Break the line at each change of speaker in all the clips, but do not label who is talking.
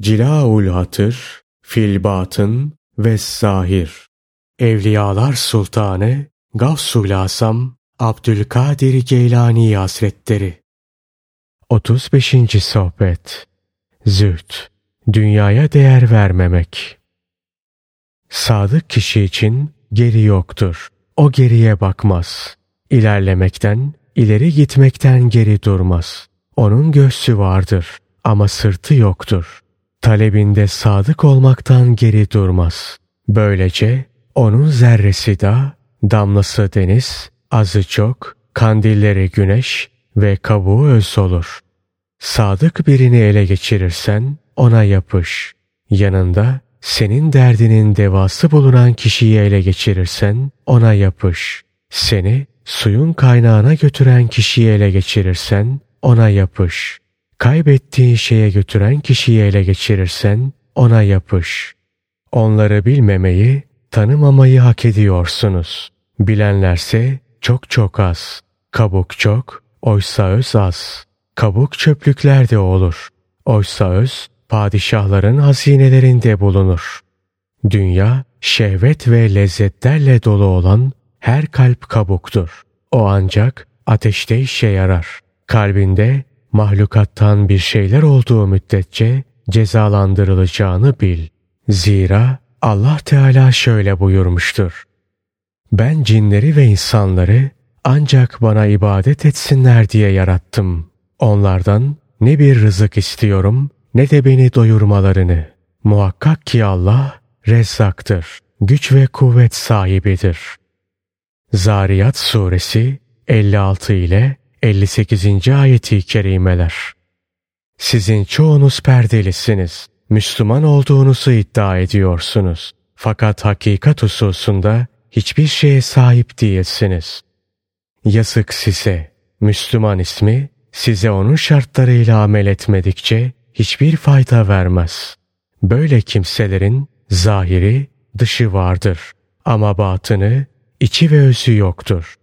Cilaul Hatır, Filbatın ve Zahir. Evliyalar Sultanı Gavsul Asam Abdülkadir Geylani Hazretleri 35. Sohbet Züht Dünyaya değer vermemek Sadık kişi için geri yoktur. O geriye bakmaz. İlerlemekten, ileri gitmekten geri durmaz. Onun göğsü vardır ama sırtı yoktur. Talebinde sadık olmaktan geri durmaz. Böylece onun zerresi da, damlası deniz, azı çok, kandilleri güneş ve kabuğu öz olur. Sadık birini ele geçirirsen ona yapış. Yanında senin derdinin devası bulunan kişiyi ele geçirirsen ona yapış. Seni suyun kaynağına götüren kişiyi ele geçirirsen ona yapış. Kaybettiğin şeye götüren kişiyi ele geçirirsen ona yapış. Onları bilmemeyi, tanımamayı hak ediyorsunuz. Bilenlerse çok çok az. Kabuk çok, oysa öz az. Kabuk çöplüklerde olur. Oysa öz, padişahların hazinelerinde bulunur. Dünya, şehvet ve lezzetlerle dolu olan her kalp kabuktur. O ancak ateşte işe yarar. Kalbinde mahlukattan bir şeyler olduğu müddetçe cezalandırılacağını bil. Zira Allah Teala şöyle buyurmuştur. Ben cinleri ve insanları ancak bana ibadet etsinler diye yarattım. Onlardan ne bir rızık istiyorum ne de beni doyurmalarını. Muhakkak ki Allah rezzaktır, güç ve kuvvet sahibidir. Zariyat suresi 56 ile 58. ayeti kerimeler. Sizin çoğunuz perdelisiniz. Müslüman olduğunuzu iddia ediyorsunuz. Fakat hakikat hususunda hiçbir şeye sahip değilsiniz. Yazık size. Müslüman ismi size onun şartlarıyla amel etmedikçe hiçbir fayda vermez. Böyle kimselerin zahiri, dışı vardır ama batını, içi ve özü yoktur.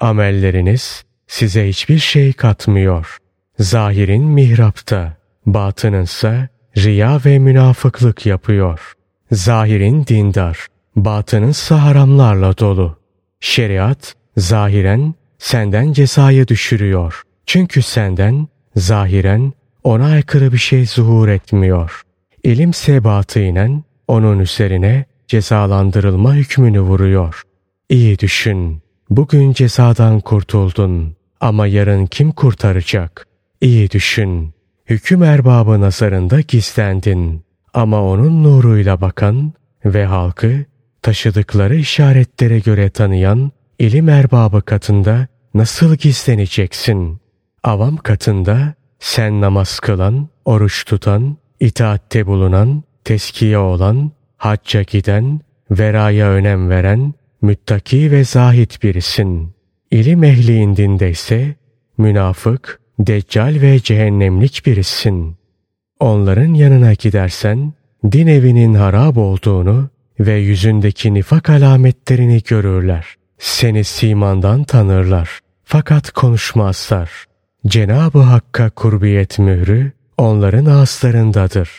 Amelleriniz size hiçbir şey katmıyor. Zahirin mihrapta, batınınsa riya ve münafıklık yapıyor. Zahirin dindar, batınınsa haramlarla dolu. Şeriat, zahiren senden cezayı düşürüyor. Çünkü senden, zahiren ona aykırı bir şey zuhur etmiyor. İlim sebatıyla onun üzerine cezalandırılma hükmünü vuruyor. İyi düşün. Bugün cezadan kurtuldun. Ama yarın kim kurtaracak? İyi düşün. Hüküm erbabı nazarında gizlendin. Ama onun nuruyla bakan ve halkı taşıdıkları işaretlere göre tanıyan ilim erbabı katında nasıl gizleneceksin? Avam katında sen namaz kılan, oruç tutan, itaatte bulunan, teskiye olan, hacca giden, veraya önem veren, müttaki ve zahit birisin. İlim ehli indinde ise münafık, deccal ve cehennemlik birisin. Onların yanına gidersen din evinin harap olduğunu ve yüzündeki nifak alametlerini görürler. Seni simandan tanırlar fakat konuşmazlar. Cenab-ı Hakk'a kurbiyet mührü onların ağızlarındadır.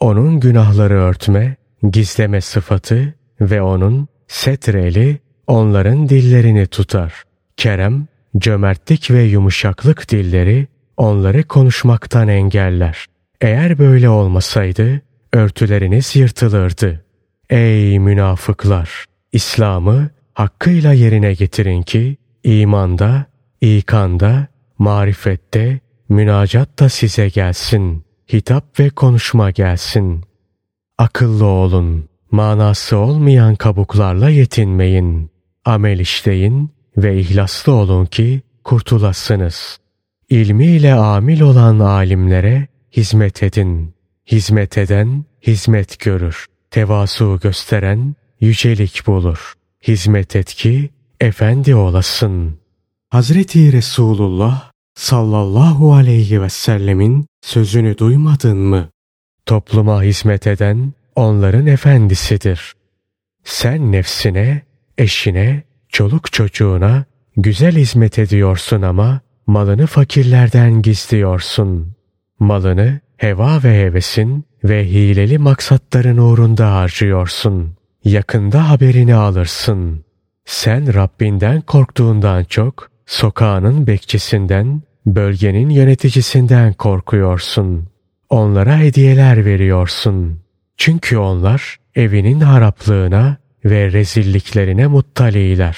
Onun günahları örtme, gizleme sıfatı ve onun setreli onların dillerini tutar. Kerem, cömertlik ve yumuşaklık dilleri onları konuşmaktan engeller. Eğer böyle olmasaydı örtüleriniz yırtılırdı. Ey münafıklar! İslam'ı hakkıyla yerine getirin ki imanda, ikanda, marifette, münacat da size gelsin. Hitap ve konuşma gelsin. Akıllı olun. Manası olmayan kabuklarla yetinmeyin. Amel işleyin ve ihlaslı olun ki kurtulasınız. İlmiyle amil olan alimlere hizmet edin. Hizmet eden hizmet görür. Tevasu gösteren yücelik bulur. Hizmet et ki efendi olasın. Hazreti Resulullah sallallahu aleyhi ve sellemin sözünü duymadın mı? Topluma hizmet eden onların efendisidir. Sen nefsine, eşine, çoluk çocuğuna güzel hizmet ediyorsun ama malını fakirlerden gizliyorsun. Malını heva ve hevesin ve hileli maksatların uğrunda harcıyorsun. Yakında haberini alırsın. Sen Rabbinden korktuğundan çok sokağının bekçisinden, bölgenin yöneticisinden korkuyorsun. Onlara hediyeler veriyorsun. Çünkü onlar evinin haraplığına ve rezilliklerine muttaliler.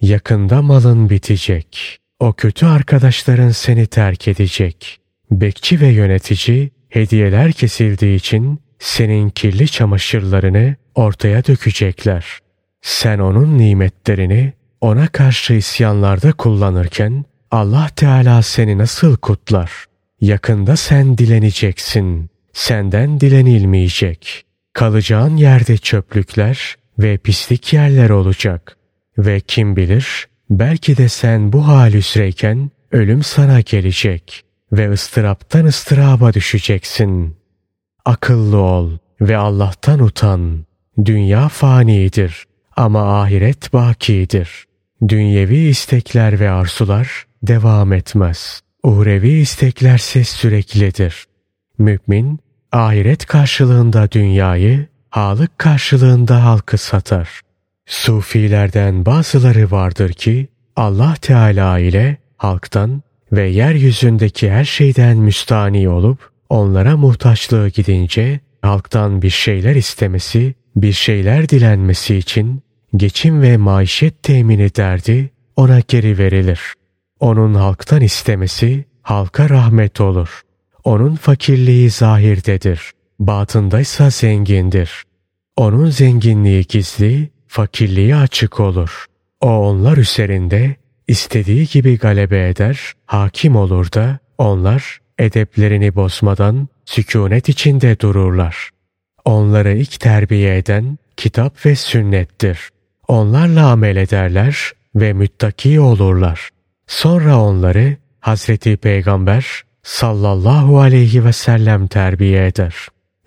Yakında malın bitecek. O kötü arkadaşların seni terk edecek. Bekçi ve yönetici hediyeler kesildiği için senin kirli çamaşırlarını ortaya dökecekler. Sen onun nimetlerini ona karşı isyanlarda kullanırken Allah Teala seni nasıl kutlar? Yakında sen dileneceksin. Senden dilenilmeyecek. Kalacağın yerde çöplükler ve pislik yerler olacak. Ve kim bilir belki de sen bu hal üzereyken ölüm sana gelecek ve ıstıraptan ıstıraba düşeceksin. Akıllı ol ve Allah'tan utan. Dünya fanidir ama ahiret bakidir. Dünyevi istekler ve arzular devam etmez. Uhrevi isteklerse süreklidir. Mümin, ahiret karşılığında dünyayı, halık karşılığında halkı satar. Sufilerden bazıları vardır ki, Allah Teala ile halktan ve yeryüzündeki her şeyden müstani olup, onlara muhtaçlığı gidince, halktan bir şeyler istemesi, bir şeyler dilenmesi için geçim ve maişet temini derdi ona geri verilir. Onun halktan istemesi halka rahmet olur. Onun fakirliği zahirdedir. Batındaysa zengindir. Onun zenginliği gizli, fakirliği açık olur. O onlar üzerinde istediği gibi galebe eder, hakim olur da onlar edeplerini bozmadan sükunet içinde dururlar. Onları ilk terbiye eden kitap ve sünnettir. Onlarla amel ederler ve müttaki olurlar. Sonra onları Hazreti Peygamber sallallahu aleyhi ve sellem terbiye eder.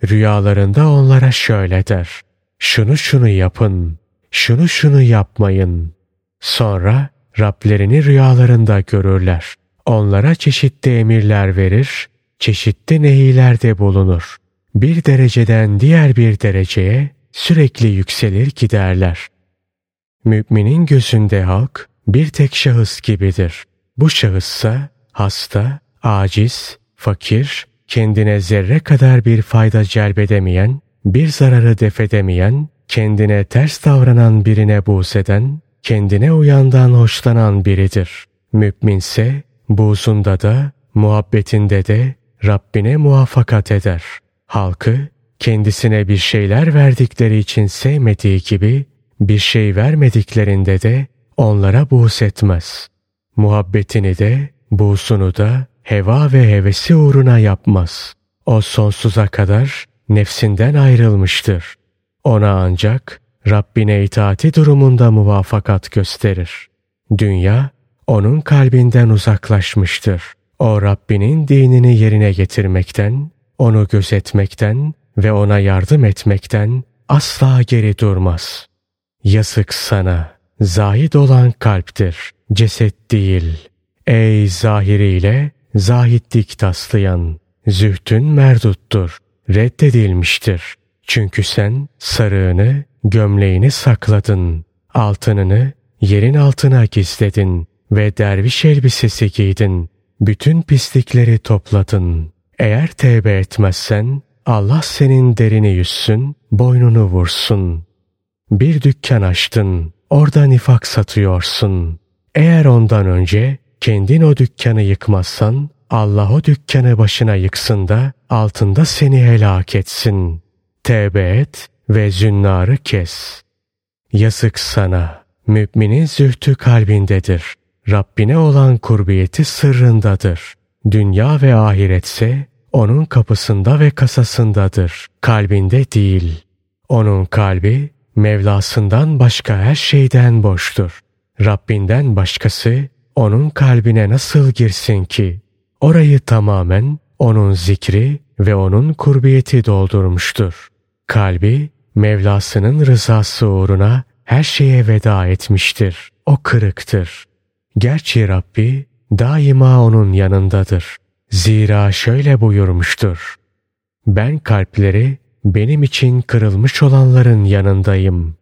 Rüyalarında onlara şöyle der. Şunu şunu yapın, şunu şunu yapmayın. Sonra Rablerini rüyalarında görürler. Onlara çeşitli emirler verir, çeşitli nehilerde bulunur. Bir dereceden diğer bir dereceye sürekli yükselir giderler. Müminin gözünde halk bir tek şahıs gibidir. Bu şahıssa hasta, aciz, fakir, kendine zerre kadar bir fayda celbedemeyen, bir zararı defedemeyen, kendine ters davranan birine buğz eden, kendine uyandan hoşlanan biridir. Müminse buğzunda da, muhabbetinde de Rabbine muvaffakat eder. Halkı kendisine bir şeyler verdikleri için sevmediği gibi bir şey vermediklerinde de onlara buğz etmez. Muhabbetini de, buğsunu da heva ve hevesi uğruna yapmaz. O sonsuza kadar nefsinden ayrılmıştır. Ona ancak Rabbine itaati durumunda muvaffakat gösterir. Dünya onun kalbinden uzaklaşmıştır. O Rabbinin dinini yerine getirmekten, onu gözetmekten ve ona yardım etmekten asla geri durmaz. Yazık sana, zahid olan kalptir, ceset değil. Ey zahiriyle zahitlik taslayan, zühtün merduttur, reddedilmiştir. Çünkü sen sarığını, gömleğini sakladın, altınını yerin altına gizledin ve derviş elbisesi giydin. Bütün pislikleri topladın. Eğer tevbe etmezsen Allah senin derini yüzsün, boynunu vursun. Bir dükkan açtın, orada nifak satıyorsun. Eğer ondan önce kendin o dükkanı yıkmazsan Allah o dükkanı başına yıksın da altında seni helak etsin. Tevbe et ve zünnarı kes. Yazık sana, müminin zühtü kalbindedir. Rabbine olan kurbiyeti sırrındadır. Dünya ve ahiretse onun kapısında ve kasasındadır. Kalbinde değil. Onun kalbi Mevlasından başka her şeyden boştur. Rabbinden başkası onun kalbine nasıl girsin ki? Orayı tamamen onun zikri ve onun kurbiyeti doldurmuştur. Kalbi Mevlasının rızası uğruna her şeye veda etmiştir. O kırıktır. Gerçi Rabbi daima onun yanındadır. Zira şöyle buyurmuştur. ben kalpleri benim için kırılmış olanların yanındayım.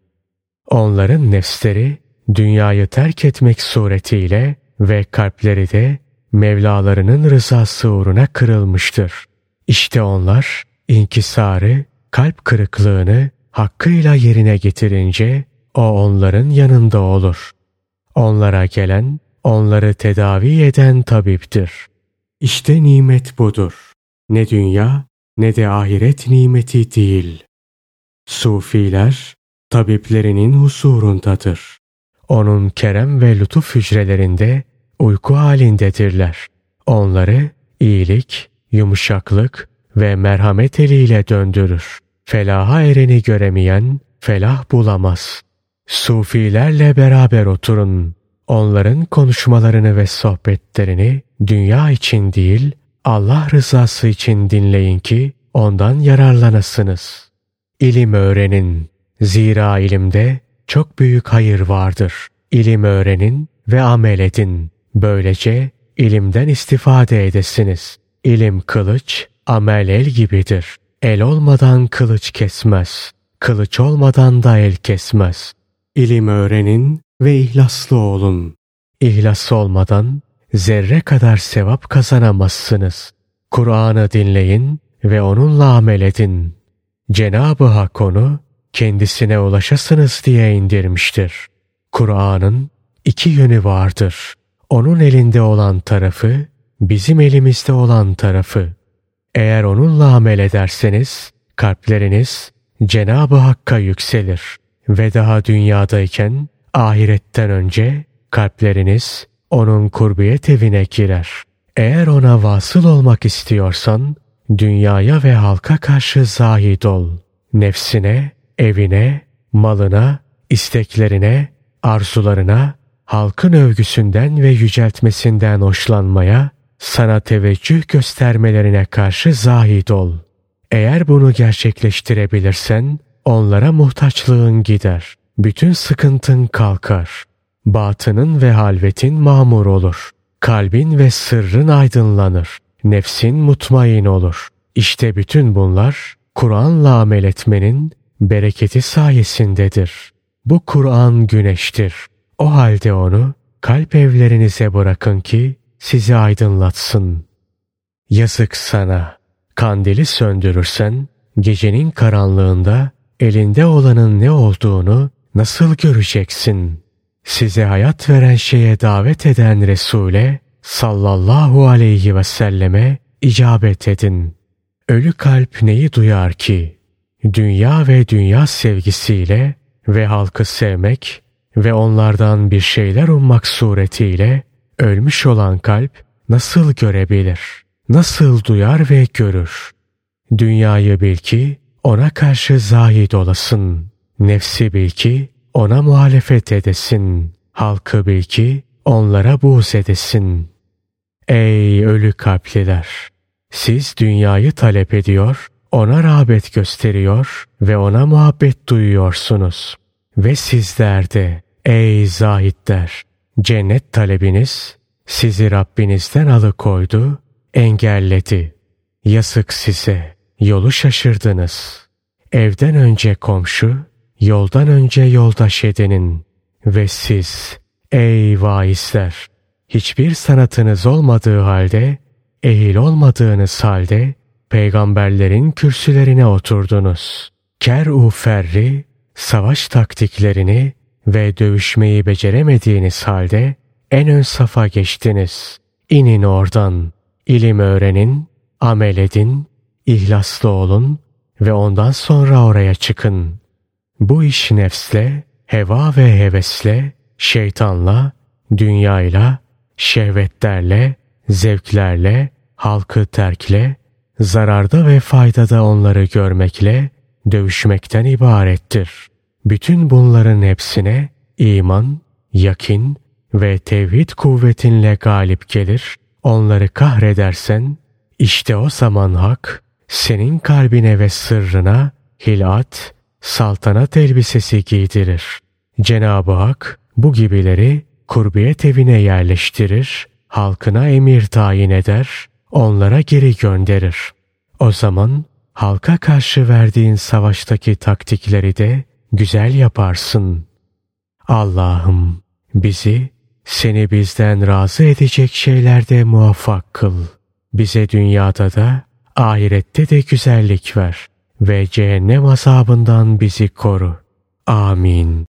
Onların nefsleri dünyayı terk etmek suretiyle ve kalpleri de Mevlalarının rızası uğruna kırılmıştır. İşte onlar inkisarı, kalp kırıklığını hakkıyla yerine getirince o onların yanında olur. Onlara gelen, onları tedavi eden tabiptir. İşte nimet budur. Ne dünya ne de ahiret nimeti değil. Sufiler tabiplerinin husurundadır. Onun kerem ve lütuf hücrelerinde uyku halindedirler. Onları iyilik, yumuşaklık ve merhamet eliyle döndürür. Felaha ereni göremeyen felah bulamaz. Sufilerle beraber oturun. Onların konuşmalarını ve sohbetlerini dünya için değil, Allah rızası için dinleyin ki ondan yararlanasınız. İlim öğrenin. Zira ilimde çok büyük hayır vardır. İlim öğrenin ve amel edin. Böylece ilimden istifade edesiniz. İlim kılıç, amel el gibidir. El olmadan kılıç kesmez. Kılıç olmadan da el kesmez. İlim öğrenin ve ihlaslı olun. İhlas olmadan zerre kadar sevap kazanamazsınız. Kur'an'ı dinleyin ve onunla amel edin. Cenab-ı Hak onu kendisine ulaşasınız diye indirmiştir. Kur'an'ın iki yönü vardır. Onun elinde olan tarafı, bizim elimizde olan tarafı. Eğer onunla amel ederseniz, kalpleriniz Cenab-ı Hakk'a yükselir ve daha dünyadayken ahiretten önce kalpleriniz onun kurbiyet evine girer. Eğer ona vasıl olmak istiyorsan, dünyaya ve halka karşı zahid ol. Nefsine, evine, malına, isteklerine, arzularına, halkın övgüsünden ve yüceltmesinden hoşlanmaya, sana teveccüh göstermelerine karşı zahid ol. Eğer bunu gerçekleştirebilirsen, onlara muhtaçlığın gider. Bütün sıkıntın kalkar. Batının ve halvetin mamur olur. Kalbin ve sırrın aydınlanır. Nefsin mutmain olur. İşte bütün bunlar Kur'an'la amel etmenin bereketi sayesindedir. Bu Kur'an güneştir. O halde onu kalp evlerinize bırakın ki sizi aydınlatsın. Yazık sana. Kandili söndürürsen gecenin karanlığında elinde olanın ne olduğunu nasıl göreceksin? Size hayat veren şeye davet eden Resul'e sallallahu aleyhi ve selleme icabet edin. Ölü kalp neyi duyar ki? Dünya ve dünya sevgisiyle ve halkı sevmek ve onlardan bir şeyler ummak suretiyle ölmüş olan kalp nasıl görebilir? Nasıl duyar ve görür? Dünyayı bil ki ona karşı zahid olasın. Nefsi bil ki ona muhalefet edesin. Halkı bil ki onlara buğz edesin. Ey ölü kalpliler! Siz dünyayı talep ediyor, ona rağbet gösteriyor ve ona muhabbet duyuyorsunuz. Ve sizler de ey zahitler! Cennet talebiniz sizi Rabbinizden alıkoydu, engelledi. Yazık size, yolu şaşırdınız. Evden önce komşu, yoldan önce yoldaş edinin. Ve siz, ey vaizler, hiçbir sanatınız olmadığı halde, ehil olmadığınız halde, peygamberlerin kürsülerine oturdunuz. Ker-u ferri, savaş taktiklerini ve dövüşmeyi beceremediğiniz halde en ön safa geçtiniz. İnin oradan, ilim öğrenin, amel edin, ihlaslı olun ve ondan sonra oraya çıkın. Bu iş nefsle, heva ve hevesle, şeytanla, dünyayla, şehvetlerle, zevklerle, halkı terkle, zararda ve faydada onları görmekle, dövüşmekten ibarettir. Bütün bunların hepsine iman, yakin ve tevhid kuvvetinle galip gelir, onları kahredersen, işte o zaman hak, senin kalbine ve sırrına hilat, saltanat elbisesi giydirir. Cenab-ı Hak bu gibileri kurbiyet evine yerleştirir, halkına emir tayin eder, onlara geri gönderir. O zaman halka karşı verdiğin savaştaki taktikleri de güzel yaparsın. Allah'ım bizi seni bizden razı edecek şeylerde muvaffak kıl. Bize dünyada da ahirette de güzellik ver ve cehennem azabından bizi koru. Amin.